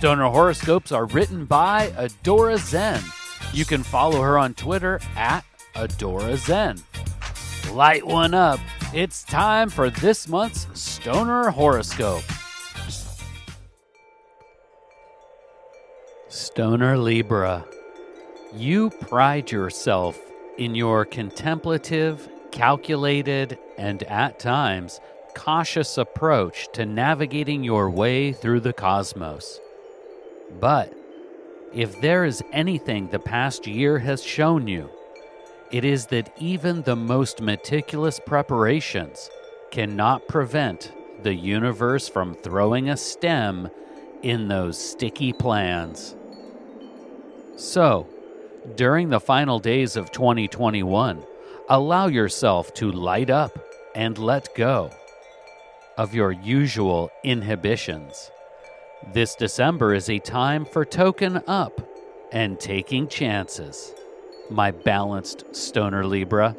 Stoner horoscopes are written by Adora Zen. You can follow her on Twitter at Adora Zen. Light one up. It's time for this month's Stoner horoscope. Stoner Libra. You pride yourself in your contemplative, calculated, and at times cautious approach to navigating your way through the cosmos. But if there is anything the past year has shown you, it is that even the most meticulous preparations cannot prevent the universe from throwing a stem in those sticky plans. So, during the final days of 2021, allow yourself to light up and let go of your usual inhibitions. This December is a time for token up and taking chances, my balanced stoner Libra.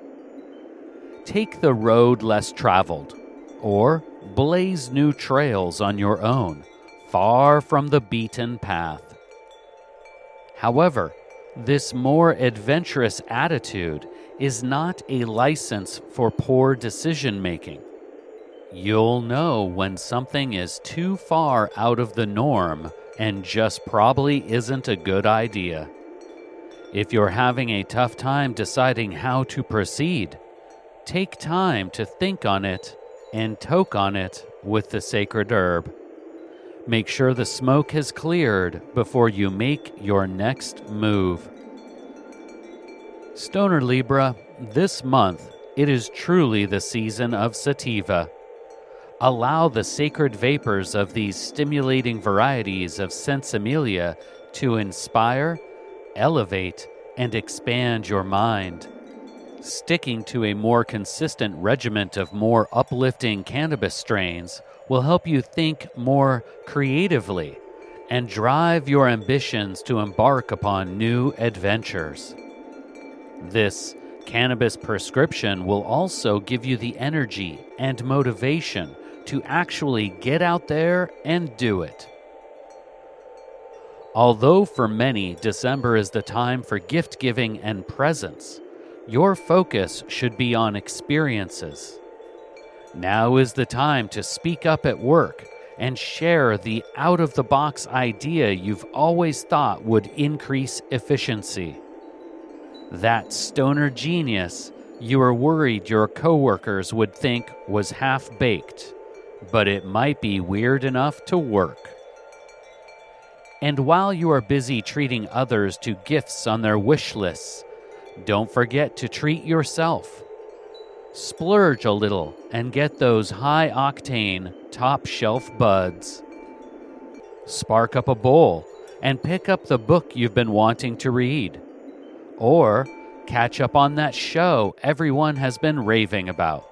Take the road less traveled, or blaze new trails on your own, far from the beaten path. However, this more adventurous attitude is not a license for poor decision making. You'll know when something is too far out of the norm and just probably isn't a good idea. If you're having a tough time deciding how to proceed, take time to think on it and toke on it with the sacred herb. Make sure the smoke has cleared before you make your next move. Stoner Libra, this month it is truly the season of sativa. Allow the sacred vapors of these stimulating varieties of Sinsemilla to inspire, elevate, and expand your mind. Sticking to a more consistent regiment of more uplifting cannabis strains will help you think more creatively and drive your ambitions to embark upon new adventures. This cannabis prescription will also give you the energy and motivation to actually get out there and do it. Although for many December is the time for gift giving and presents, your focus should be on experiences. Now is the time to speak up at work and share the out of the box idea you've always thought would increase efficiency. That stoner genius you were worried your coworkers would think was half baked but it might be weird enough to work. And while you are busy treating others to gifts on their wish lists, don't forget to treat yourself. Splurge a little and get those high octane, top shelf buds. Spark up a bowl and pick up the book you've been wanting to read. Or catch up on that show everyone has been raving about.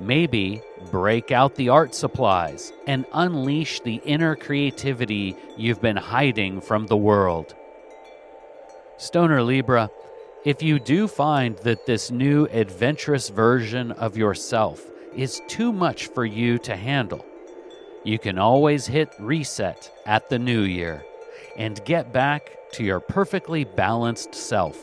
Maybe break out the art supplies and unleash the inner creativity you've been hiding from the world. Stoner Libra, if you do find that this new adventurous version of yourself is too much for you to handle, you can always hit reset at the new year and get back to your perfectly balanced self